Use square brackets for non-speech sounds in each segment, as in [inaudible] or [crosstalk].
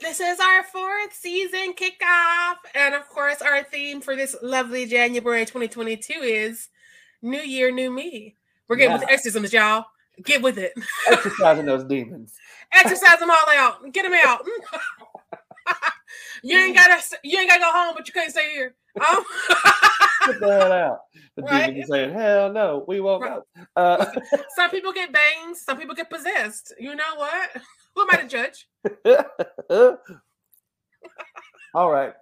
This is our fourth season kickoff. And of course, our theme for this lovely January 2022 is New Year, New Me. We're getting yeah. with exorcisms, y'all. Get with it. [laughs] Exercising those demons. Exercise them all out. Get them out. [laughs] [laughs] you ain't gotta you ain't gotta go home, but you can't stay here. Oh. Get the hell out. The right? demons saying, Hell no, we won't right. go. Uh, some people get banged. some people get possessed. You know what? Who am I to judge? [laughs] All right.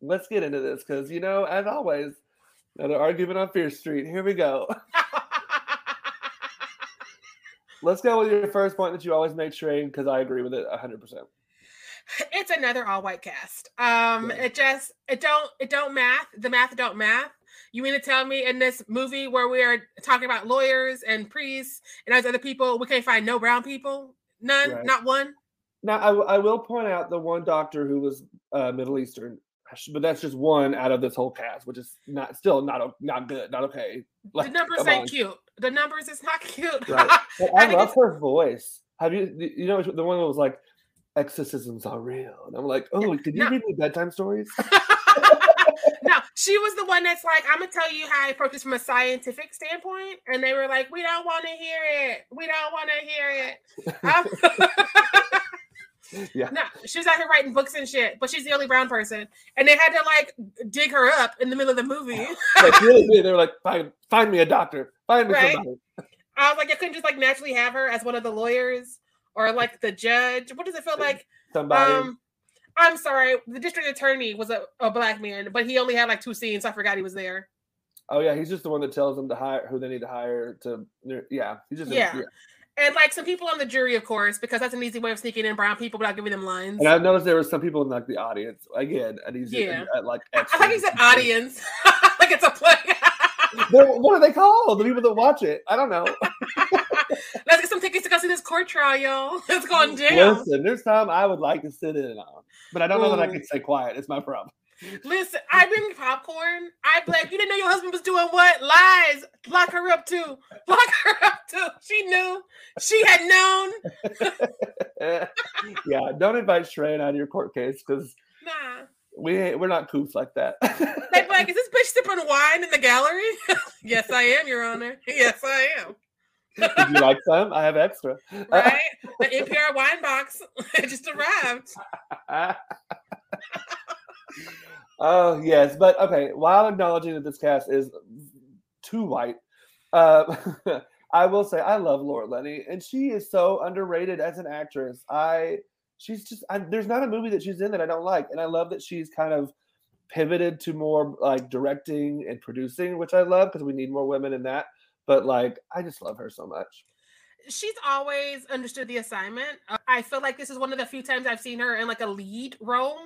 Let's get into this because, you know, as always, another argument on Fierce Street. Here we go. [laughs] Let's go with your first point that you always make, Shane, because I agree with it 100%. It's another all white cast. Um, yeah. it just it don't it don't math. The math don't math. You mean to tell me in this movie where we are talking about lawyers and priests and those other people, we can't find no brown people? None, right. not one. Now, I, I, will point out the one doctor who was uh, Middle Eastern, but that's just one out of this whole cast, which is not still not not good, not okay. [laughs] Like, the numbers ain't on. cute. The numbers is not [laughs] cute. Right. [laughs] I, I love her voice. Have you you know the one that was like exorcisms are real, and I'm like, oh, did you no. read me bedtime stories? No, she was the one that's like, I'm gonna tell you how I approach this from a scientific standpoint, and they were like, we don't want to hear it. We don't want to hear it. [laughs] yeah. No, she's out here writing books and shit, but she's the only brown person, and they had to like dig her up in the middle of the movie. [laughs] like really, they were like, find find me a doctor, find me right? somebody. I was like, I couldn't just like naturally have her as one of the lawyers or like the judge. What does it feel like? Somebody. Um, I'm sorry, the district attorney was a, a black man, but he only had like two scenes. So I forgot he was there. Oh yeah, he's just the one that tells them to hire who they need to hire to. Yeah, he's just yeah. A, yeah. And like some people on the jury, of course, because that's an easy way of sneaking in brown people without giving them lines. And I've noticed there were some people in like the audience again, and he's yeah, and, like I, I think he said audience, [laughs] like it's a play. what are they called? The people that watch it? I don't know. [laughs] Some tickets to go see this court trial, y'all. [laughs] It's going mm, down. Listen, there's time I would like to sit in on, but I don't know that I mm. can stay quiet. It's my problem. Listen, I bring popcorn. I like, you didn't know your husband was doing what? Lies. Lock her up too. Lock her [laughs] up too. She knew. She had known. [laughs] yeah, don't invite Sharai out of your court case because nah. We ain't, we're not coops like that. like, like, is this bitch sipping wine in the gallery? yes, I am, Your Honor. Yes, I am. Would you like some? I have extra. [laughs] Right? The NPR wine box [laughs] just arrived. [laughs] oh yes, but okay. While acknowledging that this cast is too white, uh, I will say I love Laura Linney, and she is so underrated as an actress. I she's just I, there's not a movie that she's in that I don't like, and I love that she's kind of pivoted to more like directing and producing, which I love because we need more women in that. But like, I just love her so much. She's always understood the assignment. Uh, I feel like this is one of the few times I've seen her in like a lead role.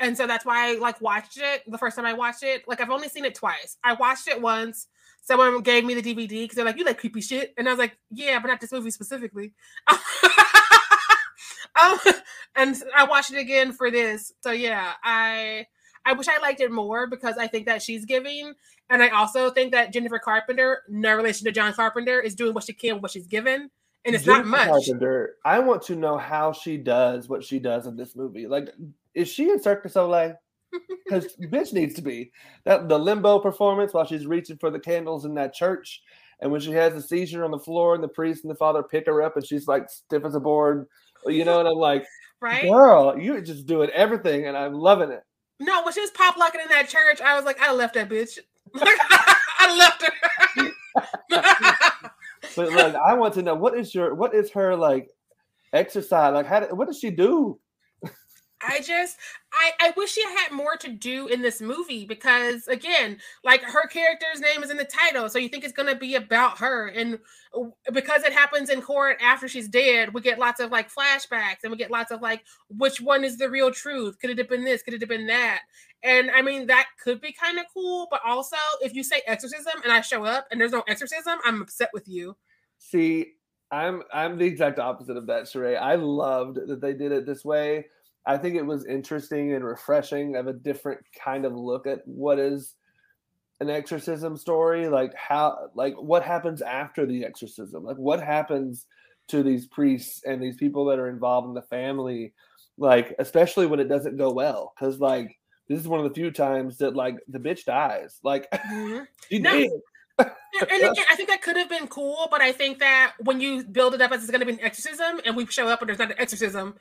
And so that's why I like watched it the first time I watched it. Like I've only seen it twice. I watched it once. Someone gave me the DVD because they're like, "You like creepy shit," and I was like, "Yeah, but not this movie specifically." [laughs] um, [laughs] and I watched it again for this. So yeah, I I wish I liked it more because I think that she's giving, and I also think that Jennifer Carpenter, no relation to John Carpenter, is doing what she can, with what she's given, and it's Jennifer not much. Carpenter, I want to know how she does what she does in this movie. Like, is she in Cirque du Soleil? [laughs] Because bitch needs to be that the limbo performance while she's reaching for the candles in that church, and when she has a seizure on the floor, and the priest and the father pick her up, and she's like stiff as a board, you know, and I'm like, [laughs] right, girl, you're just doing everything, and I'm loving it. No, when she was pop locking in that church, I was like, I left that bitch. [laughs] [laughs] I left her. [laughs] but like, I want to know what is your what is her like exercise? Like, how what does she do? I just I, I wish she had more to do in this movie because again, like her character's name is in the title, so you think it's gonna be about her, and because it happens in court after she's dead, we get lots of like flashbacks and we get lots of like which one is the real truth? Could it have been this? Could it have been that? And I mean that could be kind of cool, but also if you say exorcism and I show up and there's no exorcism, I'm upset with you. See, I'm I'm the exact opposite of that, Sharai. I loved that they did it this way. I think it was interesting and refreshing of a different kind of look at what is an exorcism story, like how like what happens after the exorcism, like what happens to these priests and these people that are involved in the family, like especially when it doesn't go well, because like this is one of the few times that like the bitch dies, like [laughs] mm-hmm. she no, did. And again, I think that could have been cool, but I think that when you build it up as it's going to be an exorcism, and we show up and there's not an exorcism,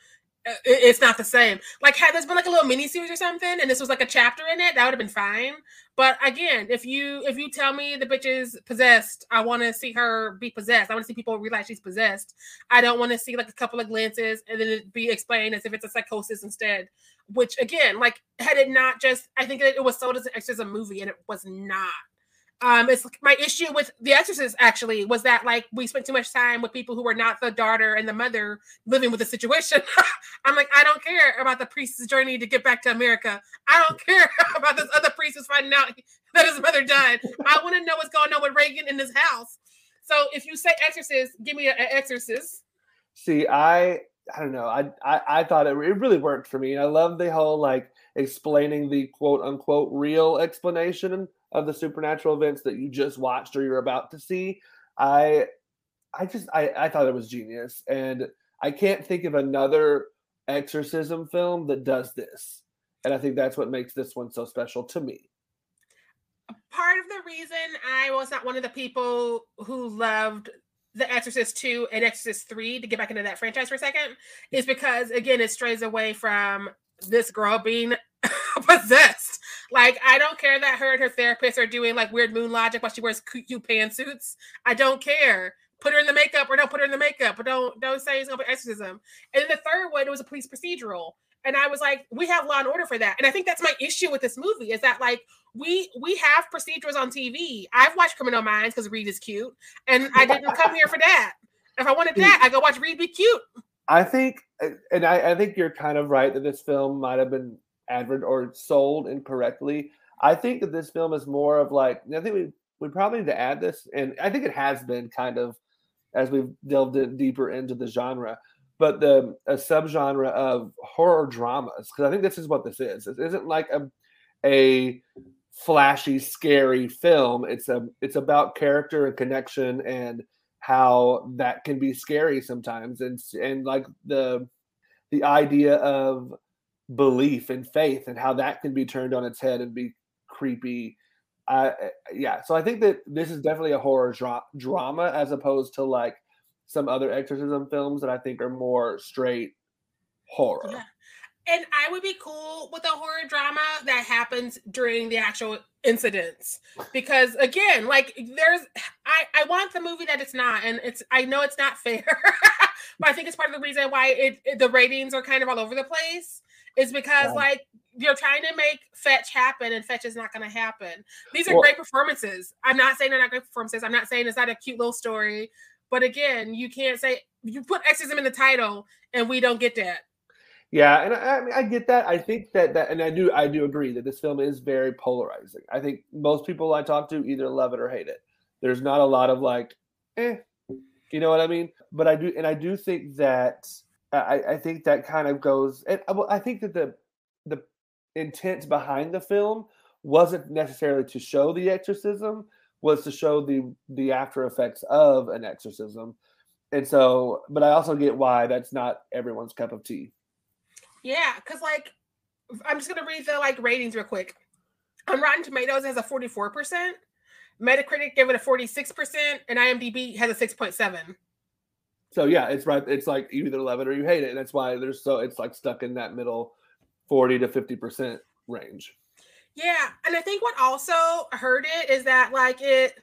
Uh, it's not the same. Like, had there's been like a little mini series or something, and this was like a chapter in it, that would have been fine. But again, if you if you tell me the bitch is possessed, I want to see her be possessed. I want to see people realize she's possessed. I don't want to see like a couple of glances and then it be explained as if it's a psychosis instead. Which again, like, had it not just, I think it was sold as an exorcism movie, and it was not um it's my issue with the exorcist actually was that like we spent too much time with people who were not the daughter and the mother living with the situation. [laughs] I'm like i don't care about the priest's journey to get back to america. I don't care [laughs] about this other priest who's finding out [laughs] that his mother died. I want to know what's going on with regan in his house. So if you say exorcist give me an exorcist. See i i don't know. I i, I thought it, it really worked for me i love the whole like explaining the quote unquote real explanation of the supernatural events that you just watched or you're about to see. I I just I, I thought it was genius. And I can't think of another exorcism film that does this. And I think that's what makes this one so special to me. Part of the reason I was not one of the people who loved The Exorcist 2 and Exorcist 3 to get back into that franchise for a second is because again it strays away from this girl being [laughs] possessed. Like, I don't care that her and her therapist are doing like weird moon logic while she wears cute pantsuits. I don't care. Put her in the makeup or don't put her in the makeup, but don't don't say it's gonna be exorcism. And then the third one, it was a police procedural. And I was like, we have law and order for that. And I think that's my issue with this movie is that like we we have procedurals on TV. I've watched Criminal Minds because Reid is cute, and I didn't [laughs] come here for that. If I wanted that, I go watch Reid be cute. I think, uh, and I, I think you're kind of right that this film might have been advert or sold incorrectly. I think that this film is more of like I think we we probably need to add this, and I think it has been kind of as we've delved in deeper into the genre, but the a subgenre of horror dramas because I think this is what this is. Isn't like a a flashy, scary film. It's a it's about character and connection and how that can be scary sometimes, and and like the the idea of belief and faith and how that can be turned on its head and be creepy. Uh, yeah, so I think that this is definitely a horror dra- drama as opposed to like some other exorcism films that I think are more straight horror. Yeah. And I would be cool with a horror drama that happens during the actual incidents because again, like there's I I want the movie that it's not and it's I know it's not fair. [laughs] but I think it's part of the reason why it, it the ratings are kind of all over the place is because like you're trying to make fetch happen and fetch is not going to happen. These are well, great performances. I'm not saying they're not great performances. I'm not saying it's not a cute little story, but again, you can't say you put exorcism in the title and we don't get that. Yeah, and I, I mean I get that. I think that that and I do I do agree that this film is very polarizing. I think most people I talk to either love it or hate it. There's not a lot of like, eh, you know what I mean? But I do and I do think that I, I think that kind of goes. And uh, I think that the the intent behind the film wasn't necessarily to show the exorcism, was to show the the after effects of an exorcism. And so, but I also get why that's not everyone's cup of tea. Yeah, because like I'm just gonna read the like ratings real quick. On Rotten Tomatoes, it has a 44%. Metacritic gave it a 46%, and IMDb has a 6.7. So yeah, it's right. It's like you either love it or you hate it, and that's why there's so it's like stuck in that middle forty to fifty percent range. Yeah, and I think what also hurt it is that like it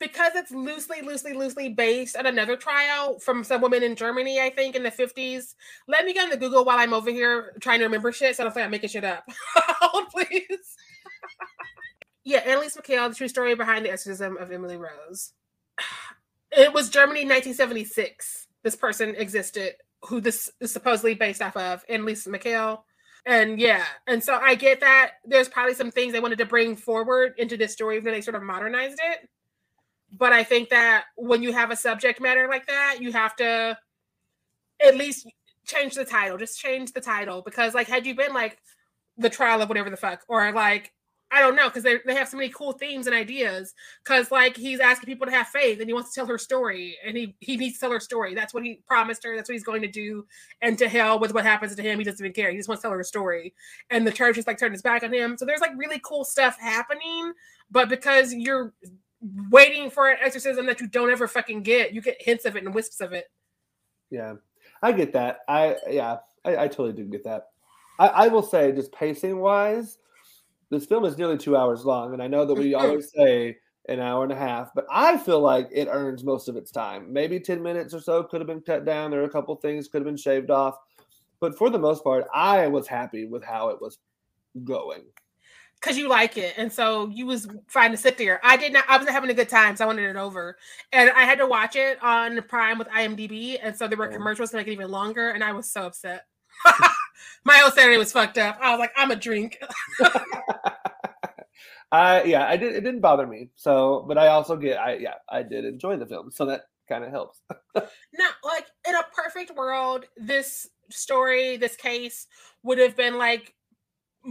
because it's loosely, loosely, loosely based on another trial from some woman in Germany, I think, in the 50s. Let me go on the Google while I'm over here trying to remember shit so I don't think I'm making shit up. Hold, [laughs] please. yeah, Anneliese Michael, the true story behind the exorcism of Emily Rose. It was Germany 1976. This person existed who this is supposedly based off of, Anneliese Michael. And yeah, and so I get that there's probably some things they wanted to bring forward into this story, even they sort of modernized it but I think that when you have a subject matter like that, you have to at least change the title. Just change the title because, like, had you been like the trial of whatever the fuck, or like I don't know, because they they have so many cool themes and ideas. Because like he's asking people to have faith, and he wants to tell her story, and he he needs to tell her story. That's what he promised her. That's what he's going to do. And to hell with what happens to him, he doesn't even care. He just wants to tell her a story. And the church is like turned its back on him. So there's like really cool stuff happening, but because you're waiting for an exorcism that you don't ever fucking get. You get hints of it and wisps of it. Yeah, I get that. I yeah, I, I totally do get that. I, I will say, just pacing wise, this film is nearly two hours long, and I know that we mm-hmm. always say an hour and a half, but I feel like it earns most of its time. Maybe ten minutes or so could have been cut down. There are a couple things could have been shaved off, but for the most part, I was happy with how it was going because you like it, and so you was fine to sit there. I did not. I wasn't having a good time, so I wanted it over, and I had to watch it on Prime with IMDb, and so there were oh. commercials to make it even longer, and I was so upset. [laughs] My whole Saturday was fucked up. I was like, I'm a drink. [laughs] I yeah, I did. It didn't bother me. So, but I also get. I yeah, I did enjoy the film, so that kind of helps. [laughs] no, like in a perfect world, this story, this case would have been like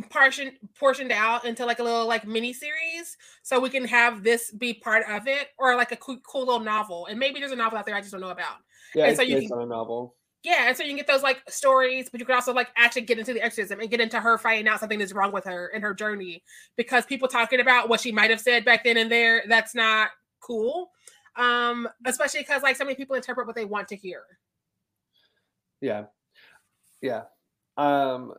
portioned portioned out into like a little like mini series so we can have this be part of it or like a cool, cool little novel and maybe there's a novel out there i just don't know about. Yeah and so you can, on a novel. Yeah and so you can get those like stories but you can also like actually get into the exorcism and get into her finding out something that's wrong with her in her journey because people talking about what she might have said back then and there that's not cool um especially because like so many people interpret what they want to hear. Yeah. Yeah. Um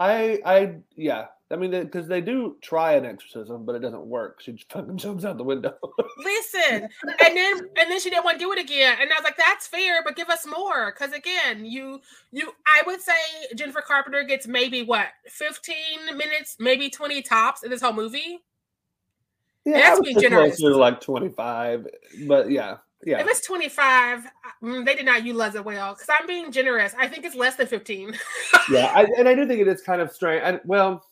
I I yeah. I mean, because they do try an exorcism, but it doesn't work. She fucking jumps out the window. [laughs] Listen, and then and then she didn't want to do it again, and I was like, "That's fair, but give us more." Because again, you you, I would say Jennifer Carpenter gets maybe what fifteen minutes, maybe twenty tops in this whole movie. Yeah, that's being generous. To like twenty five, but yeah, yeah. If it's 25, mm, they did not utilize it well because I'm being generous. I think it's less than 15. [laughs] yeah, I, and I do think it is kind of strange. I, well,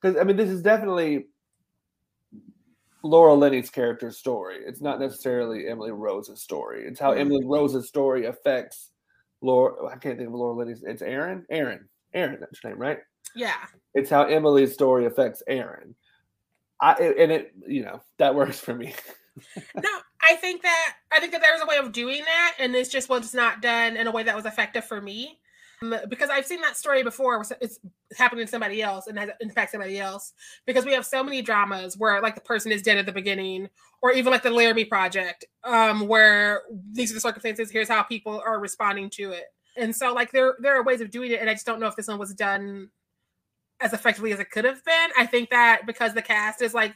because I mean, this is definitely Laura Linney's character story. It's not necessarily Emily Rose's story. It's how mm-hmm. Emily Rose's story affects Laura. I can't think of Laura Linney's. It's Erin. Erin. Erin. That's her name, right? Yeah. It's how Emily's story affects Erin. I and it you know that works for me. [laughs] no, I think that I think that there's a way of doing that, and this just was not done in a way that was effective for me. Um, because I've seen that story before. It's happening to somebody else and has impacted somebody else. Because we have so many dramas where like the person is dead at the beginning, or even like the Laramie Project, um, where these are the circumstances. Here's how people are responding to it. And so like there there are ways of doing it, and I just don't know if this one was done as effectively as it could have been. I think that because the cast is like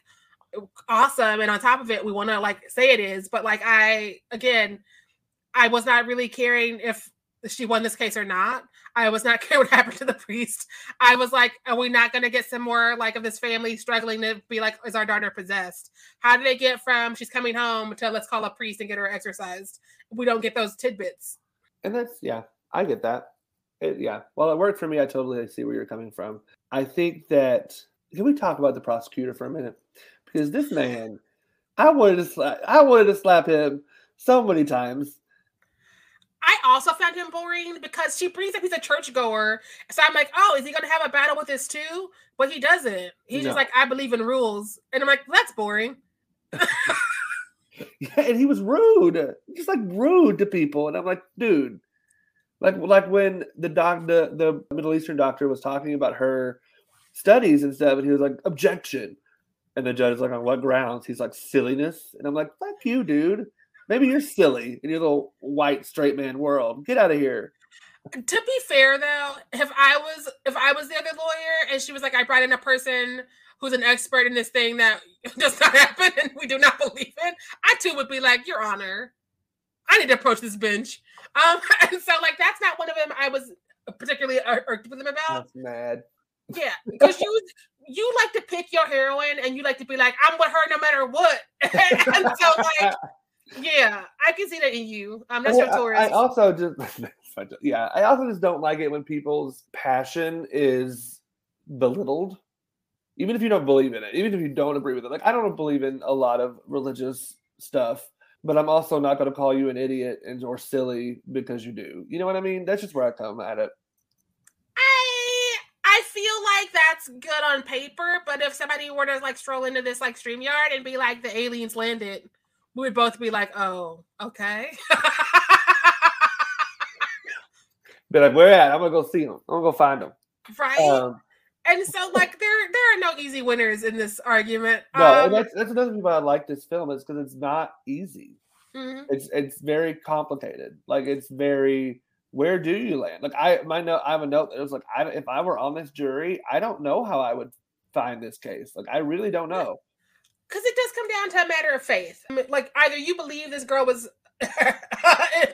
awesome and on top of it we want to like say it is but like i again i was not really caring if she won this case or not. I was not [laughs] caring what happened to the priest. I was like are we not going to get some more like of this family struggling to be like is our daughter possessed? How did they get from she's coming home to let's call a priest and get her exorcised? We don't get those tidbits. And that's yeah i get that. It, yeah. Well it worked for me i totally see where you're coming from. I think that can we talk about the prosecutor for a minute because this man, I wanted to slap, I wanted to slap him so many times. I also found him boring because she brings up he's a churchgoer. So I'm like, oh, is he gonna have a battle with this too? But he doesn't. He's no. just like, I believe in rules. And I'm like, that's boring. [laughs] yeah, and he was rude, just like rude to people. And I'm like, dude, like like when the doc the, the Middle Eastern doctor was talking about her studies and stuff, and he was like, objection. And the judge is like, on what grounds? He's like, silliness. And I'm like, fuck you, dude. Maybe you're silly in your little white straight man world. Get out of here. To be fair though, if I was if I was the other lawyer and she was like, I brought in a person who's an expert in this thing that [laughs] does not happen and we do not believe in, I too would be like, Your Honor, I need to approach this bench. Um, [laughs] and so like that's not one of them I was particularly irked with them about. That's mad. Yeah, because you [laughs] you like to pick your heroine and you like to be like, I'm with her no matter what. [laughs] and so like yeah, I can see that in you. Um, that's I, your Taurus. I also just [laughs] yeah, I also just don't like it when people's passion is belittled, even if you don't believe in it, even if you don't agree with it. Like I don't believe in a lot of religious stuff, but I'm also not going to call you an idiot and or silly because you do. You know what I mean? That's just where I come at it. I I feel like that's good on paper, but if somebody were to like stroll into this like StreamYard and be like the aliens landed we would both be like, "Oh, okay." [laughs] be like, "Where at? I'm gonna go see them. I'm gonna go find them." Right. Um, and so, like, there there are no easy winners in this argument. No, um, that's that's another reason why I like this film is because it's not easy. Mm-hmm. It's it's very complicated. Like, it's very. Where do you land? Like, I my note. I have a note that was like, I if I were on this jury, I don't know how I would find this case. Like, I really don't know because it does come down to a matter of faith. I mean, like either you believe this girl was [laughs]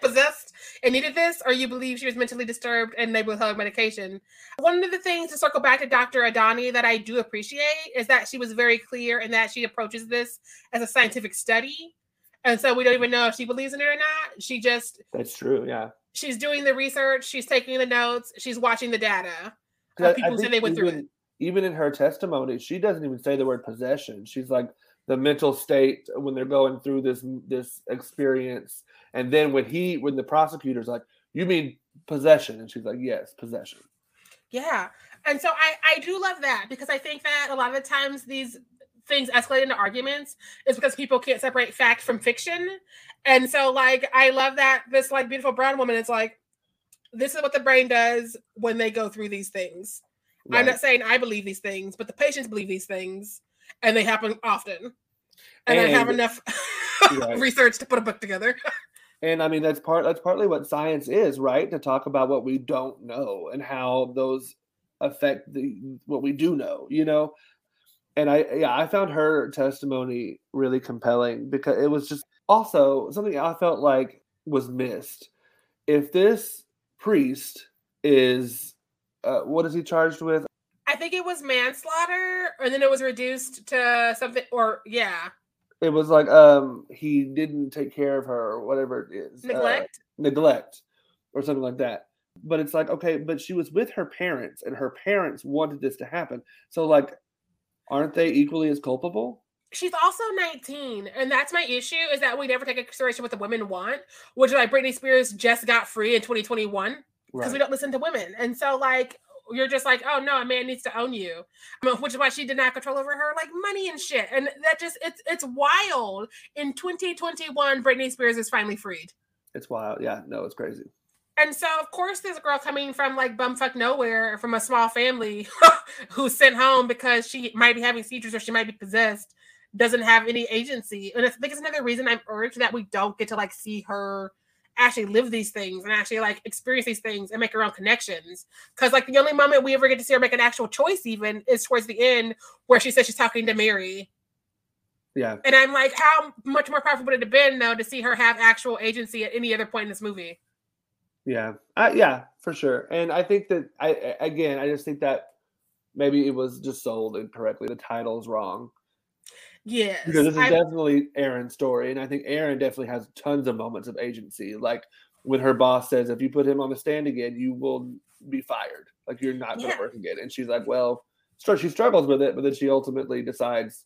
possessed and needed this, or you believe she was mentally disturbed and they withheld medication. One of the things to circle back to Dr. Adani that I do appreciate is that she was very clear in that she approaches this as a scientific study. And so we don't even know if she believes in it or not. She just That's true, yeah. She's doing the research, she's taking the notes, she's watching the data. People say they went even, through it. Even in her testimony, she doesn't even say the word possession. She's like, the mental state when they're going through this this experience and then when he when the prosecutor's like you mean possession and she's like yes possession yeah and so i i do love that because i think that a lot of the times these things escalate into arguments is because people can't separate fact from fiction and so like i love that this like beautiful brown woman is like this is what the brain does when they go through these things right. i'm not saying i believe these things but the patients believe these things and they happen often. And, and I have enough [laughs] right. research to put a book together. [laughs] and I mean that's part that's partly what science is, right? To talk about what we don't know and how those affect the what we do know, you know. And I yeah, I found her testimony really compelling because it was just also something I felt like was missed. If this priest is uh, what is he charged with? I think it was manslaughter, and then it was reduced to something, or yeah. It was like um he didn't take care of her or whatever it is. Uh, neglect. Uh, neglect, or something like that. But it's like okay, but she was with her parents, and her parents wanted this to happen. So like, aren't they equally as culpable? she's also 19 and that's my issue is that we never take into consideration what the women want which is like britney spears just got free in 2021 because right. we don't listen to women and so like you're just like, oh no, a man needs to own you, which is why she did not control over her like money and shit. And that just it's it's wild. In 2021, Britney Spears is finally freed. It's wild. Yeah, no, it's crazy. And so, of course, this girl coming from like bumfuck nowhere, from a small family, [laughs] who's sent home because she might be having seizures or she might be possessed, doesn't have any agency. And I think it's another reason I'm urged that we don't get to like see her actually live these things and actually like experience these things and make her own connections. Because like the only moment we ever get to see her make an actual choice, even is towards the end where she says she's talking to Mary. Yeah. And I'm like, how much more powerful would it have been though to see her have actual agency at any other point in this movie? Yeah, uh, yeah, for sure. And I think that I again, I just think that maybe it was just sold incorrectly. The title's wrong. Yes. Because this is I, definitely Erin's story. And I think Erin definitely has tons of moments of agency. Like when her boss says, if you put him on the stand again, you will be fired. Like you're not going to work again. And she's like, well, she struggles with it, but then she ultimately decides,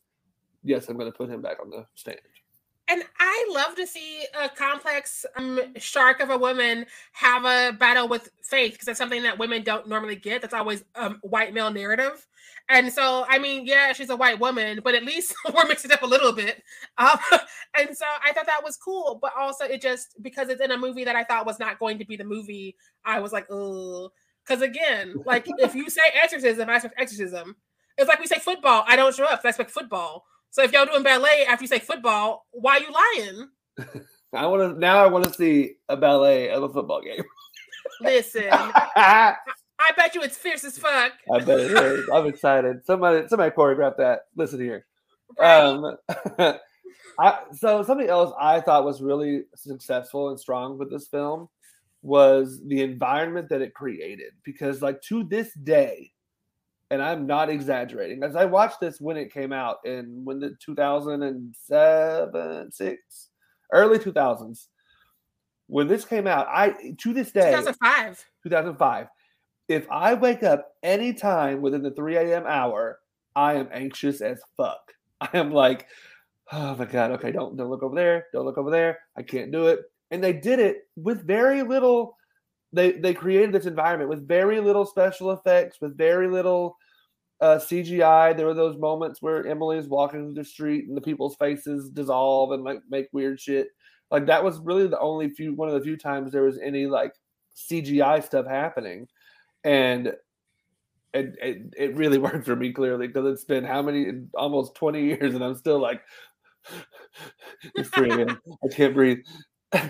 yes, I'm going to put him back on the stand and I love to see a complex um, shark of a woman have a battle with faith because that's something that women don't normally get. That's always a um, white male narrative. And so, I mean, yeah, she's a white woman, but at least [laughs] we're mixing up a little bit. Um, [laughs] and so I thought that was cool. But also, it just because it's in a movie that I thought was not going to be the movie, I was like, oh. Because again, like if you say exorcism, I expect exorcism. It's like we say football, I don't show up. I expect football. So if y'all doing ballet after you say football, why are you lying? [laughs] I want to now. I want to see a ballet of a football game. Listen, [laughs] I bet you it's fierce as fuck. I bet it is. [laughs] I'm excited. Somebody, somebody choreographed that. Listen here. Right? Um, I, so something else I thought was really successful and strong with this film was the environment that it created. Because like to this day, and I'm not exaggerating, as I watched this when it came out in when the 2007, six, early 2000s. When this came out, I to this day, 2005. 2005. If I wake up anytime within the 3 a.m. hour, I am anxious as fuck. [laughs] I am like, oh my god, okay, don't don't look over there, don't look over there. I can't do it. And they did it with very little. They they created this environment with very little special effects, with very little uh, CGI. There were those moments where Emily is walking through the street and the people's faces dissolve and like make weird shit. Like that was really the only few one of the few times there was any like CGI stuff happening, and it it, it really [laughs] worked for me clearly because it's been how many almost twenty years and I'm still like [sighs] it's 3 a.m. I can't breathe. As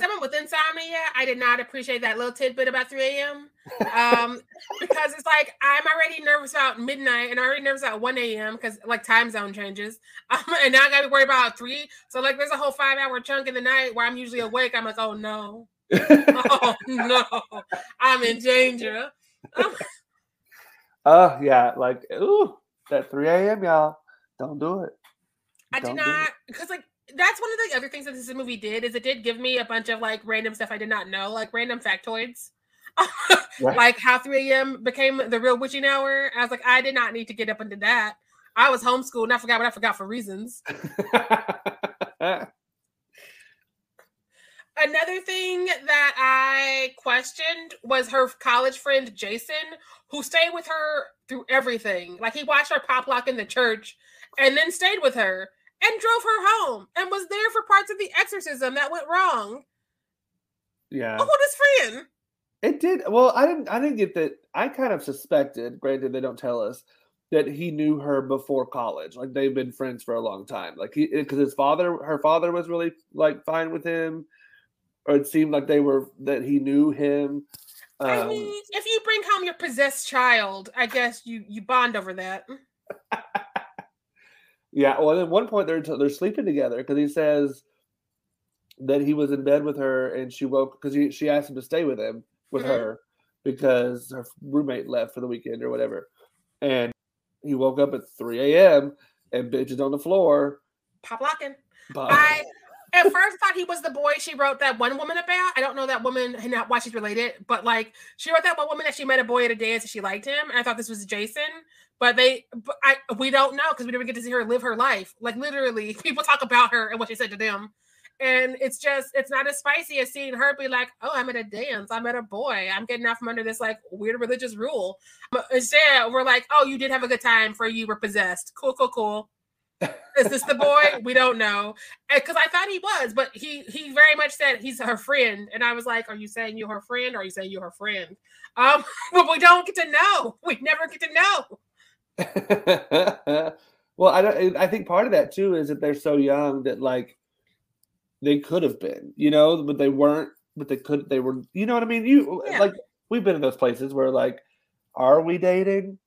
someone with [laughs] insomnia, I did not appreciate that little tidbit about 3 a.m. [laughs] Um, because it's like I'm already nervous about midnight and already nervous about 1 a.m. because like time zone changes. [laughs] Um, and now I gotta be worried about three. So like there's a whole five hour chunk in the night where I'm usually awake. I'm like, oh no. [laughs] Oh no, I'm in danger. Oh yeah, like ooh, that 3 a.m. y'all. Don't do it. I did Don't do it. not because like that's one of the other things that this movie did is it did give me a bunch of like random stuff I did not know, like random factoids. [laughs] Like how 3 a.m. became the real witching hour. I was like, I did not need to get up into that. I was homeschooled and I forgot what I forgot for reasons. [laughs] Another thing that I questioned was her college friend Jason, who stayed with her through everything. Like he watched her pop lock in the church and then stayed with her and drove her home and was there for parts of the exorcism that went wrong. yeah. Oh, what his friend? It did. Well, I didn't. I didn't get that. I kind of suspected. Granted, they don't tell us that he knew her before college. Like they've been friends for a long time. Like he, because his father, her father, was really like fine with him, or it seemed like they were that he knew him. I Um, mean, if you bring home your possessed child, I guess you you bond over that. [laughs] yeah. Well, at one point they're they're sleeping together because he says that he was in bed with her and she woke because she asked him to stay with him with Mhm. her because her roommate left for the weekend or whatever, and he woke up at 3 a.m. and bitches on the floor. Pop locking. Bye. I at first thought he was the boy she wrote that one woman about. I don't know that woman and not why she's related, but like she wrote that one woman that she met a boy at a dance and she liked him, and I thought this was Jason. But they, but I we don't know because we never get to see her live her life. Like literally, [laughs] people talk about her and what she said to them, and it's just it's not as spicy as seeing her be like, "Oh, I'm at a dance. I met a boy. I'm getting out from under this like weird religious rule." But instead, we're like, "Oh, you did have a good time for you were possessed. Cool, cool, cool." Is this the boy? We don't know. Because I thought he was, but he he very much said he's her friend, and I was like, "Are you saying you're her friend, or are you saying you're her friend?" Um, [laughs] but we don't get to know. We never get to know. [laughs] well, I don't. I think part of that too is that they're so young that like they could have been, you know, but they weren't. But they could. They were. You know what I mean? You Yeah. like we've been in those places where like, are we dating?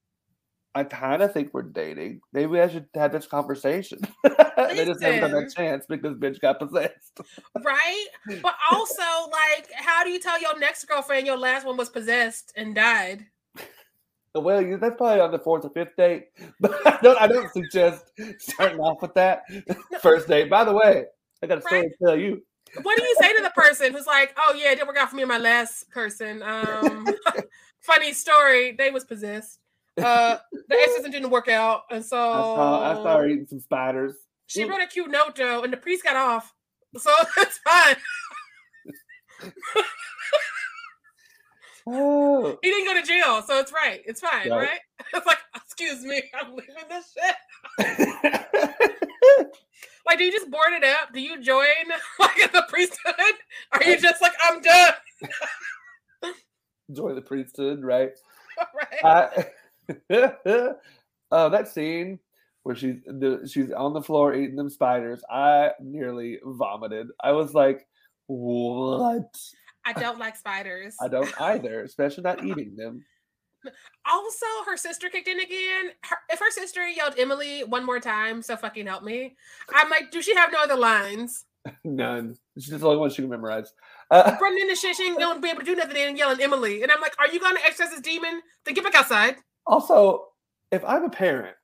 I kind of think we're dating. Maybe I should have this conversation. [laughs] they just haven't got that chance because bitch got possessed. right? [laughs] But also, like, how do you tell your next girlfriend your last one was possessed and died? Well, you- that's probably on the fourth or fifth date, [laughs] but I don't. I don't suggest starting off with that first date. By the way, I got a story Right. to tell you. What do you say to the person who's like, "Oh yeah, it didn't work out for me and my last person." Um, funny story, they was possessed. Uh, the exorcism didn't work out, and so I saw. I saw her eating some spiders. she wrote a cute note though, and the priest got off, so [laughs] it's fine. Oh, He didn't go to jail, so it's right. It's fine, Right. right? [laughs] It's like, excuse me, I'm leaving this shit. [laughs] Like, do you just board it up? Do you join like the priesthood? Are you just like, I'm done? Join the priesthood, right? right? I, [laughs] uh, that scene where she's the, she's on the floor eating them spiders. I nearly vomited. I was like, "What?" I don't like spiders. I don't [laughs] either, especially not eating them. Also, her sister kicked in again. Her, if her sister yelled Emily one more time, so fucking help me. I'm like, do she have no other lines? [laughs] None. She's the only one she can memorize. Uh, Running the shit, she ain't gonna be able to do nothing and yelling Emily. And I'm like, are you gonna exorcise this demon? Then get back outside. Also, if I'm a parent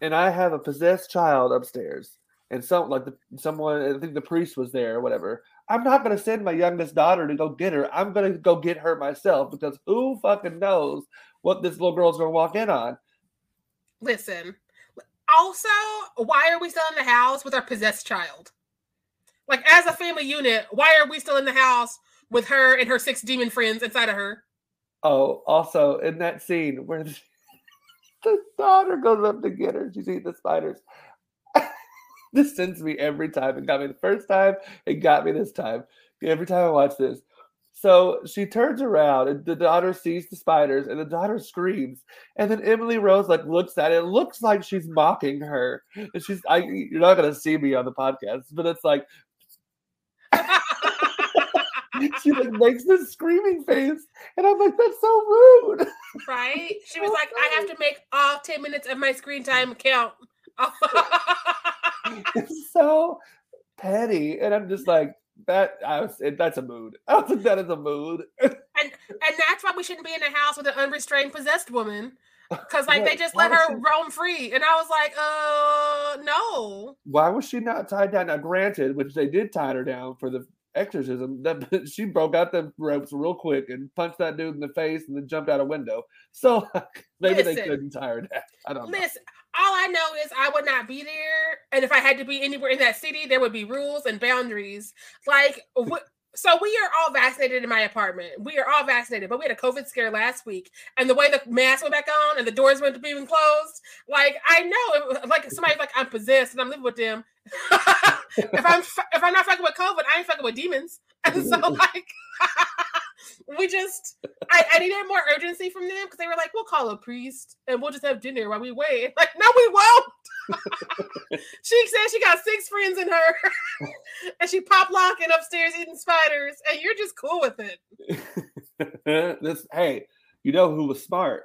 and I have a possessed child upstairs, and some like the, someone, I think the priest was there or whatever, I'm not going to send my youngest daughter to go get her. I'm going to go get her myself because who fucking knows what this little girl's going to walk in on. Listen. Also, why are we still in the house with our possessed child? Like, as a family unit, why are we still in the house with her and her six demon friends inside of her? Oh, also in that scene where the, daughter goes up to get her, she's eating the spiders. [laughs] this sends me every time. It got me the first time. It got me this time. Every time I watch this. So she turns around and the daughter sees the spiders and the daughter screams. And then Emily Rose like looks at it. It looks like she's mocking her. And she's I you're not gonna see me on the podcast, but it's like [laughs] she like makes this screaming face. And I'm like, that's so rude. [laughs] right? She was like, I have to make all 10 minutes of my screen time count. [laughs] it's so petty. And I'm just like, that I was that's a mood. I was like, that is a mood. and and that's why we shouldn't be in a house with an unrestrained possessed woman. Because like Right. they just let her she- roam free. And I was like, uh no. Why was she not tied down? Now, granted, which they did tie her down for the exorcism, that [laughs] she broke out the ropes real quick and punched that dude in the face and then jumped out a window. So [laughs] maybe they Listen. couldn't tie her down. I don't know. Listen, all I know is I would not be there. And if I had to be anywhere in that city, there would be rules and boundaries. Like, [laughs] wh- so we are all vaccinated in my apartment. We are all vaccinated, but we had a COVID scare last week. And the way the mask went back on and the doors went to being closed, like, I know, it was- like, somebody's like, I'm possessed and I'm living with them. [laughs] if I'm if I'm not fucking with COVID, I ain't fucking with demons. [laughs] And so, like, [laughs] we just I, I needed more urgency from them because they were like, we'll call a priest and we'll just have dinner while we wait. Like, no, we won't. she said she got six friends in her and she pop locking upstairs eating spiders, and you're just cool with it. this hey, you know who was smart?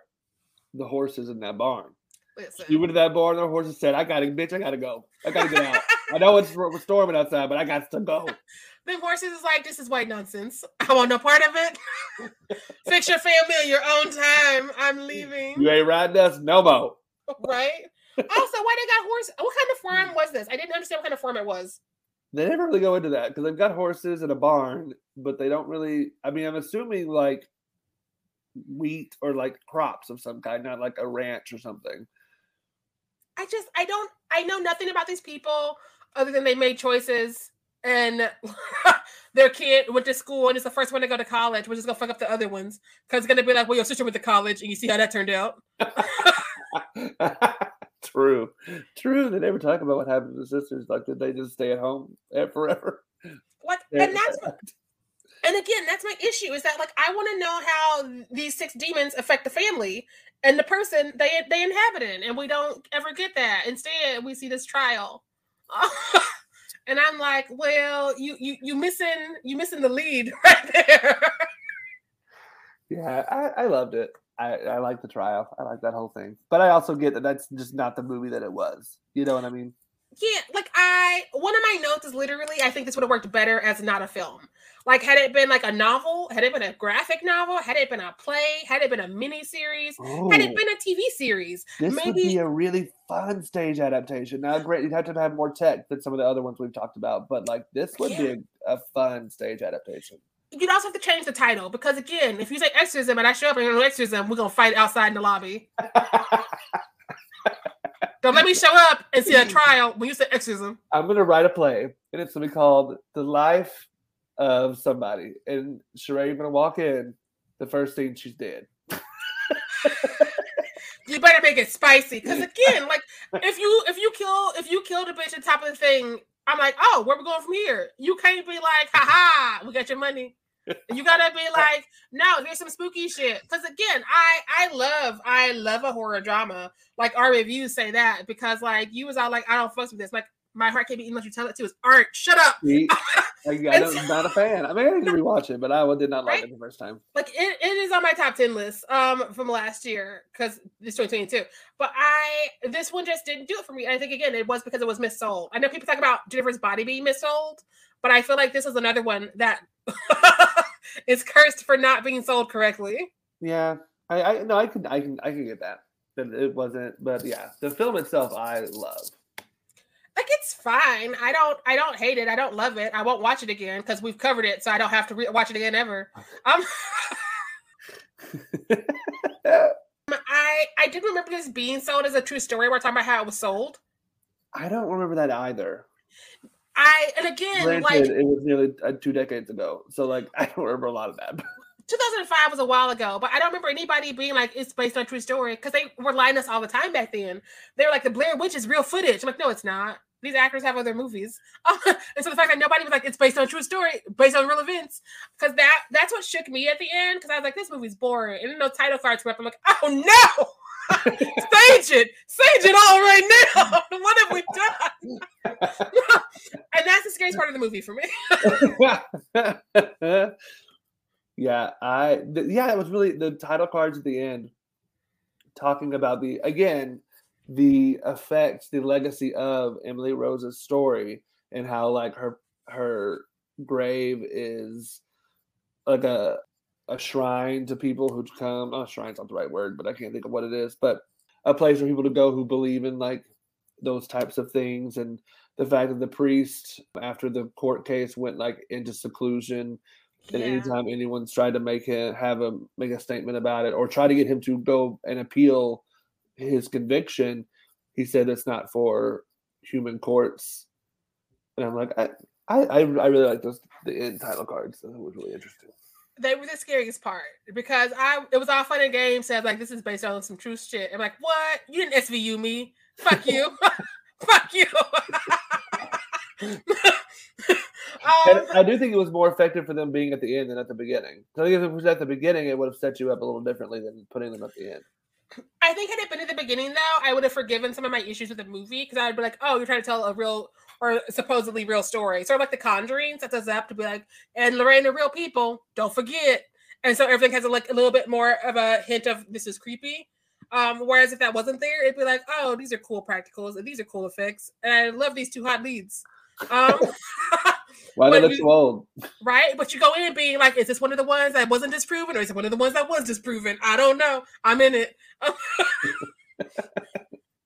The horses in that barn. Listen. You went to that barn, the horses said, I gotta bitch, I gotta go. I gotta get out. I know it's we're storming outside, but I got to go. [laughs] Then horses is like, this is white nonsense. I want no part of it. [laughs] Fix your family on your own time. I'm leaving. You ain't riding us no more. [laughs] Right? Also, why they got horse? What kind of farm was this? I didn't understand what kind of farm it was. They never really go into that because they've got horses and a barn, but they don't really. I mean, I'm assuming like wheat or like crops of some kind, not like a ranch or something. I just I don't I know nothing about these people other than they made choices and [laughs] their kid went to school and it's the first one to go to college, We're just gonna fuck up the other ones because it's gonna be like, well, your sister went to college and you see how that turned out. [laughs] True, true. They never talk about what happened to the sisters. Like, did they just stay at home eh, forever? What and that's my- and again, that's my issue is that like I want to know how these six demons affect the family and the person they they inhabit in, and we don't ever get that. Instead, we see this trial. [laughs] and I'm like, well, you you you missing you missing the lead [laughs] right there. Yeah, I, I loved it. I, I like the trial. I like that whole thing. But I also get that that's just not the movie that it was. You know what I mean? Yeah, like I one of my notes is literally I think this would have worked better as not a film. Like had it been like a novel, had it been a graphic novel, had it been a play, had it been a mini series, had it Oh, been a TV series, this would maybe- be a really fun stage adaptation. Now, great, you'd have to have more tech than some of the other ones we've talked about, but like this would be a, a fun stage adaptation. you'd also have to change the title because again, if you say exorcism and I show up in an exorcism, we're gonna fight outside in the lobby. [laughs] Don't let me show up and see a trial when you say exorcism. I'm gonna write a play, and it's gonna be called "The Life of Somebody." And Sharai gonna walk in. The first thing she's [laughs] dead. You better make it spicy. Because [laughs] again, like if you if you kill if you kill the bitch the top of the thing, I'm like, oh, where we going from here? You can't be like, ha ha, we got your money. You gotta be [laughs] like, no, here's some spooky shit. Because again, I I love I love a horror drama. Like our reviews say that because like you was all like, I don't fuck with this. Like My heart can't beat unless you tell it to is art. Shut up. See? [laughs] Like, I am not a fan. I mean, I need to rewatch it, but I did not like Right? it the first time. like it, it is on my top 10 list um from last year because it's 2022 but i this one just didn't do it for me and i think again it was because it was missold i know people talk about jennifer's body being missold but i feel like this is another one that [laughs] is cursed for not being sold correctly Yeah, I, I no, I can, I can, I can get that. That it wasn't, but yeah, the film itself, I love. Like it's fine. I don't i don't hate it. I don't love it. I won't watch it again because we've covered it so i don't have to re- watch it again ever. Um [laughs] i i did remember this being sold as a true story. We're talking about how it was sold. I don't remember that either. i and again Granted, like it was nearly uh, two decades ago, so like [laughs] I don't remember a lot of that. 2005 was a while ago, but I don't remember anybody being like it's based on true story because they were lying us all the time back then. They were like the Blair Witch is real footage. I'm like, no, it's not. These actors have other movies, [laughs] and so the fact that nobody was like it's based on true story, based on real events, because that that's what shook me at the end. Because I was like, this movie's boring, and then no title cards were up. I'm like, oh no, [laughs] stage it, stage it all right now. [laughs] what have we done? and that's the scariest part of the movie for me. Yeah, I th- yeah, it was really the title cards at the end talking about the again the effects, the legacy of Emily Rose's story and how like her her grave is like a a shrine to people who come. Not shrine's not the right word, but I can't think of what it is. But a place for people to go who believe in like those types of things and the fact that the priest after the court case went like into seclusion and Yeah. anytime anyone's tried to make it have a make a statement about it or try to get him to go and appeal his conviction he said it's not for human courts and i'm like i i i I really like those the end title cards that was really interesting they were the scariest part because I it was all fun and games. Said like this is based on some true shit. I'm like, what? You didn't SVU me? Fuck you, [laughs] fuck you. [laughs] [laughs] And um, I do think it was more effective for them being at the end than at the beginning. So I think if it was at the beginning, it would have set you up a little differently than putting them at the end. I think had it been at the beginning though, I would have forgiven some of my issues with the movie because I'd be like, oh, you're trying to tell a real or supposedly real story. Sort of like The Conjuring sets us up to be like, and Lorraine are real people. Don't forget. And so everything has a, like a little bit more of a hint of this is creepy. Um, whereas if that wasn't there, it'd be like, oh, these are cool practicals and these are cool effects, and I love these two hot leads. Um, [laughs] Why they But look so old? right? But you go in being like, is this one of the ones that wasn't disproven, or is it one of the ones that was disproven? I don't know. I'm in it. [laughs]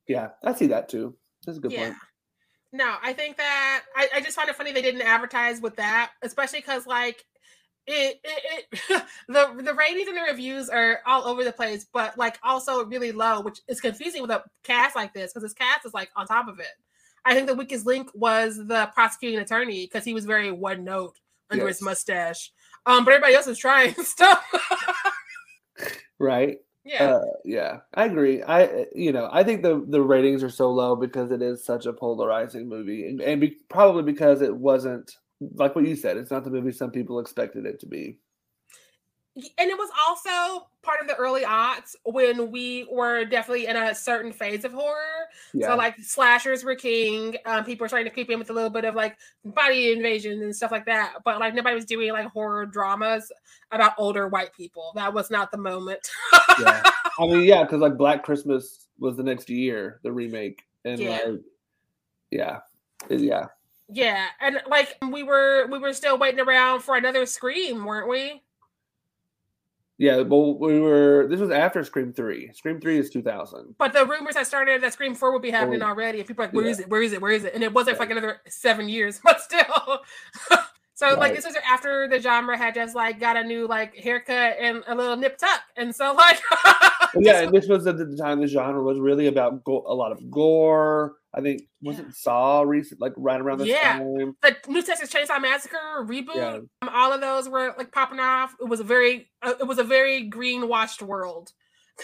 Yeah, I see that too. That's a good yeah. point. No, I think that I, I just find it funny they didn't advertise with that, especially because like it, it, it [laughs] the the ratings and the reviews are all over the place, but like also really low, which is confusing with a cast like this because this cast is like on top of it. I think the weakest link was the prosecuting attorney because he was very one note under his mustache. Um, but everybody else is trying [laughs] stuff. Right? yeah. Uh, yeah, I agree. I you know I think the the ratings are so low because it is such a polarizing movie, and, and be, probably because it wasn't like what you said. It's not the movie some people expected it to be. And it was also part of the early aughts when we were definitely in a certain phase of horror. Yeah, So like slashers were king. Um, people were trying to creep in with a little bit of like body invasion and stuff like that. But like nobody was doing like horror dramas about older white people. That was not the moment. yeah. [laughs] I mean, yeah, because like Black Christmas was the next year, the remake, and Yeah. like, yeah, yeah, yeah, and like we were we were still waiting around for another scream, weren't we? Yeah. Well, we were. This was after Scream Three. Scream Three is two thousand. But the rumors that started that Scream 4 would be happening Oh, already. And people are like, where yeah. is it? Where is it? Where is it? And it wasn't for like another seven years, [laughs] but still. [laughs] so like this was after the genre had just like got a new like haircut and a little nip tuck. And so like [laughs] yeah, and this was at the time the genre was really about go- a lot of gore. I think wasn't Saw recent like right around this Yeah. time. the New Texas Chainsaw Massacre reboot, Yeah. um, all of those were like popping off. It was a very uh, it was a very green washed world.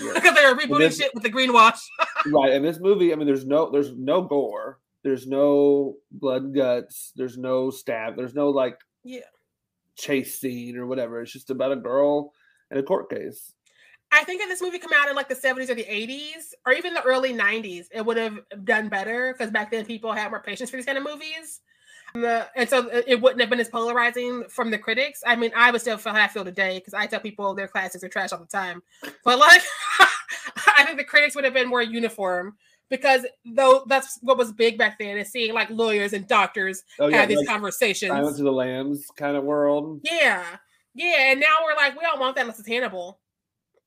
Yeah. Because [laughs] they were rebooting this- shit with the green wash. [laughs] right, and this movie, I mean, there's no there's no gore, there's no blood and guts, there's no stab, there's no like Yeah. chase scene or whatever. It's just about a girl and a court case. I think if this movie came out in like the 70s or the 80s or even the early 90s, it would have done better because back then people had more patience for these kind of movies. And, the, and so it wouldn't have been as polarizing from the critics. I mean, I would still feel how I feel today because I tell people their classics are trash all the time. But like, [laughs] I think the critics would have been more uniform because though that's what was big back then is seeing like lawyers and doctors oh, yeah, have these like conversations. Silence of the Lambs kind of world. Yeah. Yeah. And now we're like, we don't want that unless it's Hannibal.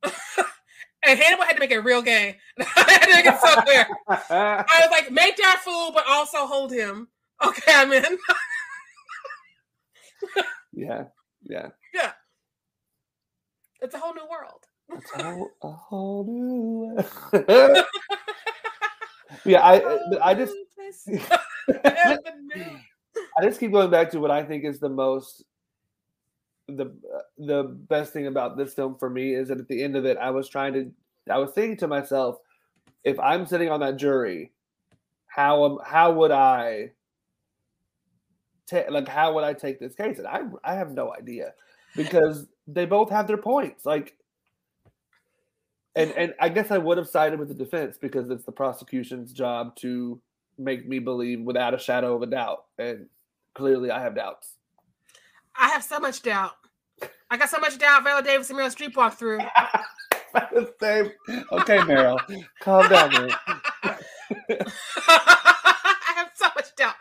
And Hannibal had to make it real gay. I [laughs] had to make it so clear. I was like, make that fool, but also hold him. Okay, I'm in. [laughs] yeah. Yeah. Yeah. It's a whole new world. It's a whole, a whole new world yeah, I [laughs] I just I just keep going back to what I think is the most the the best thing about this film for me is that at the end of it, I was trying to I was thinking to myself, if I'm sitting on that jury, how how would I take like how would I take this case? And I I have no idea because they both have their points. Like and and I guess I would have sided with the defense because it's the prosecution's job to make me believe without a shadow of a doubt, and clearly I have doubts. I have so much doubt. I got so much doubt. Viola Davis and Meryl Streep walked through. [laughs] okay, Meryl, calm down, man. [laughs] [laughs] I have so much doubt.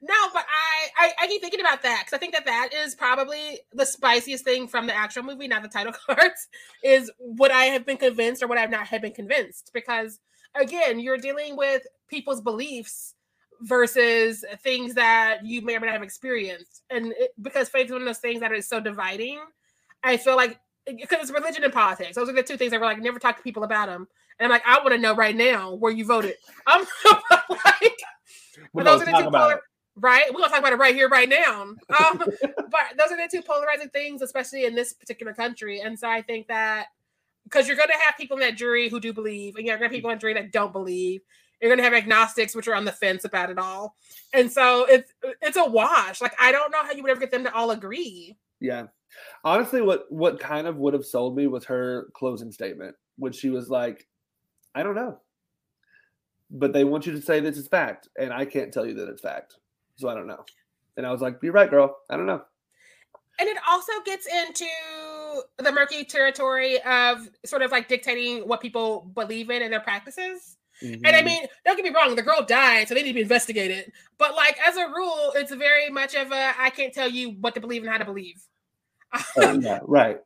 No, but I, I, I keep thinking about that because I think that that is probably the spiciest thing from the actual movie, not the title cards, is what I have been convinced or what I've not have been convinced. Because again, you're dealing with people's beliefs versus things that you may or may not have experienced, and it, because faith is one of those things that is so dividing. I feel like because it's religion and politics. Those are the two things I were like never talk to people about them. And I'm like, I want to know right now where you voted. [laughs] I'm [laughs] like, those are the two polar, right? We're gonna talk about it right here, right now. [laughs] Um, but those are the two polarizing things, especially in this particular country. And so I think that because you're gonna have people in that jury who do believe, and you're gonna have people in the jury that don't believe. You're gonna have agnostics, which are on the fence about it all, and so it's it's a wash. Like I don't know how you would ever get them to all agree. Yeah, honestly, what what kind of would have sold me was her closing statement, when she was like, "I don't know." But they want you to say this is fact, and I can't tell you that it's fact. So I don't know. And I was like, you're right, girl. I don't know. And it also gets into the murky territory of sort of like dictating what people believe in and their practices. Mm-hmm. And I mm-hmm. mean, don't get me wrong, the girl died, so they need to be investigated. But like as a rule, it's very much of a I can't tell you what to believe and how to believe. oh, [laughs] yeah, right.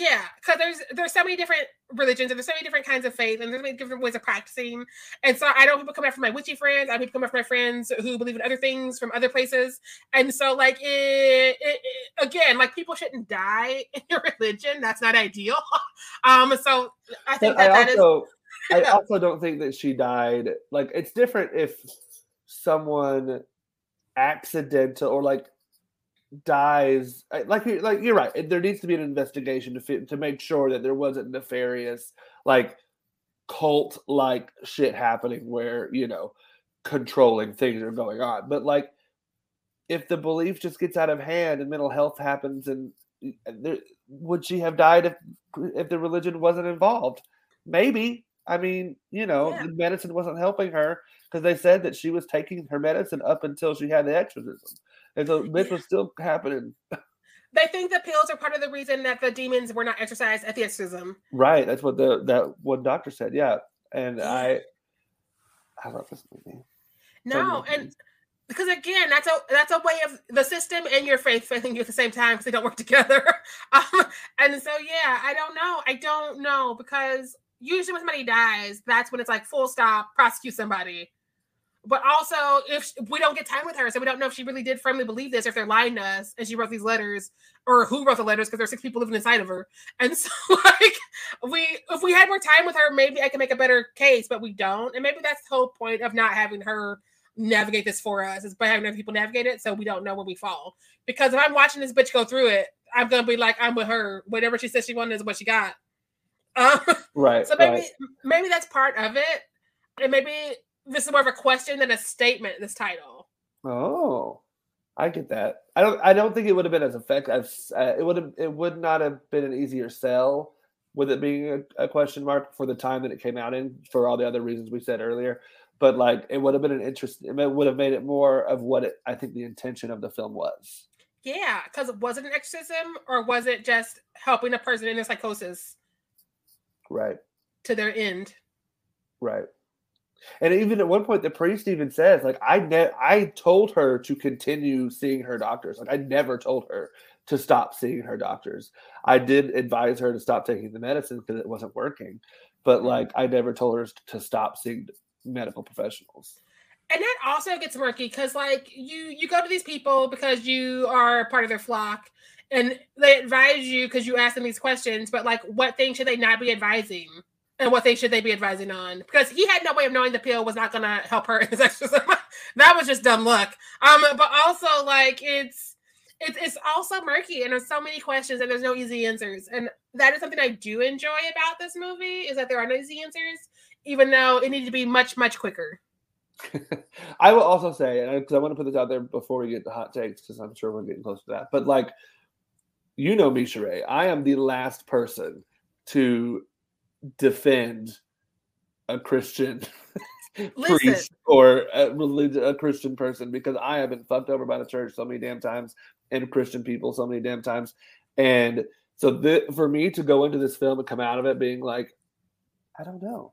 Yeah, because there's there's so many different religions and there's so many different kinds of faith and there's many different ways of practicing. And so I don't people come after my witchy friends. I people come after my friends who believe in other things from other places. And so like it, it, it, again, like people shouldn't die [laughs] in your religion. That's not ideal. [laughs] um, so I think that, I that also, is, I also don't think that she died. Like it's different if someone accidental or like dies like like you're right there needs to be an investigation to fit, to make sure that there wasn't nefarious like cult like shit happening where you know controlling things are going on. But like if the belief just gets out of hand and mental health happens and there, would she have died if if the religion wasn't involved? Maybe i mean you know yeah. the medicine wasn't helping her because they said that she was taking her medicine up until she had the exorcism and so this yeah. was still happening. They think the pills are part of the reason that the demons were not exorcised at the exorcism. Right. That's what the that one doctor said. Yeah. And yeah. I I love this movie. No, and because again, that's a that's a way of the system and your faith failing you at the same time because they don't work [laughs] together. um, and so yeah, I don't know. I don't know because usually when somebody dies, that's when it's like full stop, prosecute somebody. But also, if we don't get time with her, so we don't know if she really did firmly believe this, or if they're lying to us, and she wrote these letters, or who wrote the letters, because there's six people living inside of her. And [laughs] so, like, we if we had more time with her, maybe I could make a better case, but we don't. And maybe that's the whole point of not having her navigate this for us is by having other people navigate it, so we don't know where we fall. Because if I'm watching this bitch go through it, I'm gonna be like, I'm with her. Whatever she says she wanted is what she got. Um, [laughs] right. So maybe right. maybe that's part of it, and maybe this is more of a question than a statement. This title. Oh, I get that. I don't. I don't think it would have been as effective. Uh, it would have. It would not have been an easier sell with it being a, a, question mark for the time that it came out in for all the other reasons we said earlier. But like it would have been an interest it would have made it more of what it, I think the intention of the film was. Yeah, because was it an exorcism or was it just helping a person in a psychosis? Right. To their end. Right. And even at one point, the priest even says, like, I ne- I told her to continue seeing her doctors. Like, I never told her to stop seeing her doctors. I did advise her to stop taking the medicine because it wasn't working, but mm-hmm. like, I never told her to stop seeing medical professionals. And that also gets murky because, like, you you go to these people because you are part of their flock, and they advise you because you ask them these questions. But like, what things should they not be advising? and what they should they be advising on because he had no way of knowing the pill was not going to help her [laughs] [laughs] that was just dumb luck. Um, but also like it's it's it's also murky and there's so many questions and there's no easy answers. And that is something I do enjoy about this movie is that there are no easy answers, even though it needed to be much much quicker. [laughs] I will also say, because I want to put this out there before we get to hot takes, because I'm sure we're getting close to that. But like, you know me, Sharai, I am the last person to defend a Christian [laughs] priest or a religion, a Christian person because I have been fucked over by the church so many damn times and Christian people so many damn times. And so the, for me to go into this film and come out of it being like, I don't know,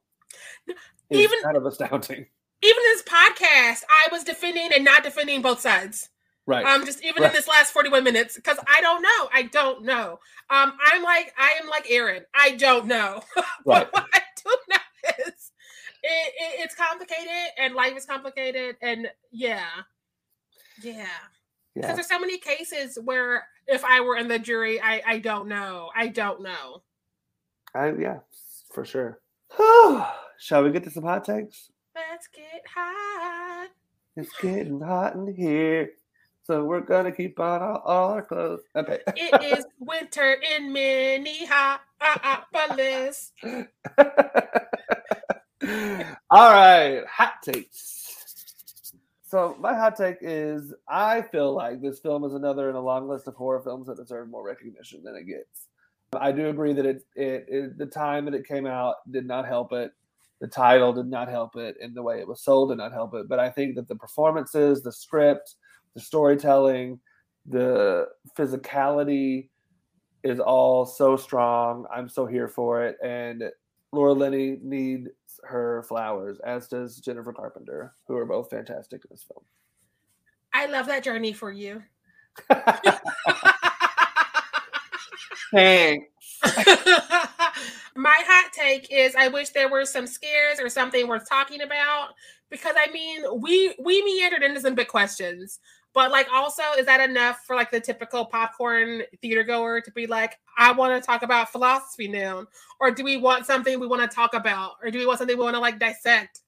even kind of astounding. Even this podcast, I was defending and not defending both sides. Right. Um, just even right. in this last 41 minutes, because I don't know. I don't know. Um, I'm like, I am like Erin. I don't know. [laughs] Right. what I do know is it, it, it's complicated and life is complicated. And yeah. Yeah. Because yeah. there's so many cases where if I were in the jury, I, I don't know. I don't know. I yeah, for sure. Shall we get to some hot takes? Let's get hot. It's getting hot in here. So we're gonna keep on all, all our clothes. Okay. it is winter in Minneapolis. [laughs] all right, hot takes. So my hot take is I feel like this film is another in a long list of horror films that deserve more recognition than it gets. I do agree that it, it, it the time that it came out did not help it. The title did not help it, and the way it was sold did not help it. But I think that the performances, the script, the storytelling, the physicality is all so strong. I'm so here for it. And Laura Linney needs her flowers, as does Jennifer Carpenter, who are both fantastic in this film. I love that journey for you. [laughs] Thanks. [laughs] My hot take is I wish there were some scares or something worth talking about because I mean we we meandered into some big questions. But like, also, is that enough for like the typical popcorn theater goer to be like, I want to talk about philosophy now, or do we want something we want to talk about, or do we want something we want to like dissect?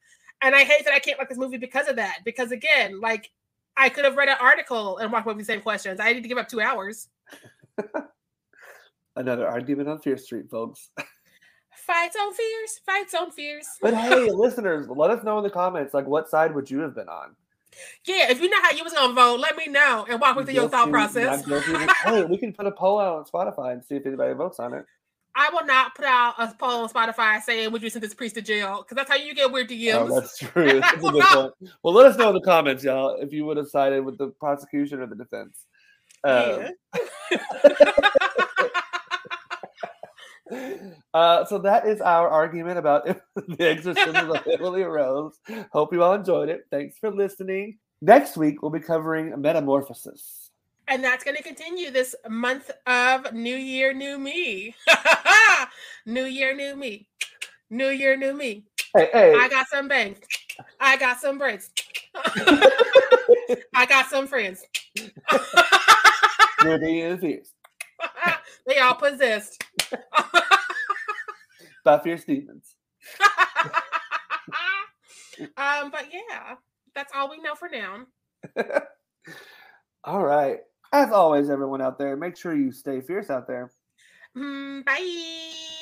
And I hate that I can't like this movie because of that. Because again, like, I could have read an article and walked away with the same questions. I need to give up two hours. [laughs] Another argument on Fierce Street, folks. [laughs] Fights on fears, fights on fears. But hey, [laughs] listeners, let us know in the comments like what side would you have been on? Yeah, if you know how you was gonna vote, let me know and walk me through your thought process. [laughs] hey, we can put a poll out on Spotify and see if anybody votes on it. I will not put out a poll on Spotify saying would you send this priest to jail because that's how you get weird DMs. Oh, that's true. [laughs] That's a good point. Well, let us know in the comments, y'all, if you would have sided with the prosecution or the defense. Um, yeah. Uh, so that is our argument about [laughs] the exorcism of [laughs] Emily Rose. Hope you all enjoyed it. Thanks for listening. Next week we'll be covering Metamorphosis. And that's going to continue this month of New Year, New Me. [laughs] new Year, New Me. New Year, New Me. Hey, hey. I got some bangs. I got some braids. I got some friends. Ruby and Fierce. they all possessed. [laughs] Fear Stevens. [laughs] um, but yeah, that's all we know for now. [laughs] all right. As always, everyone out there, make sure you stay fierce out there. Mm, bye.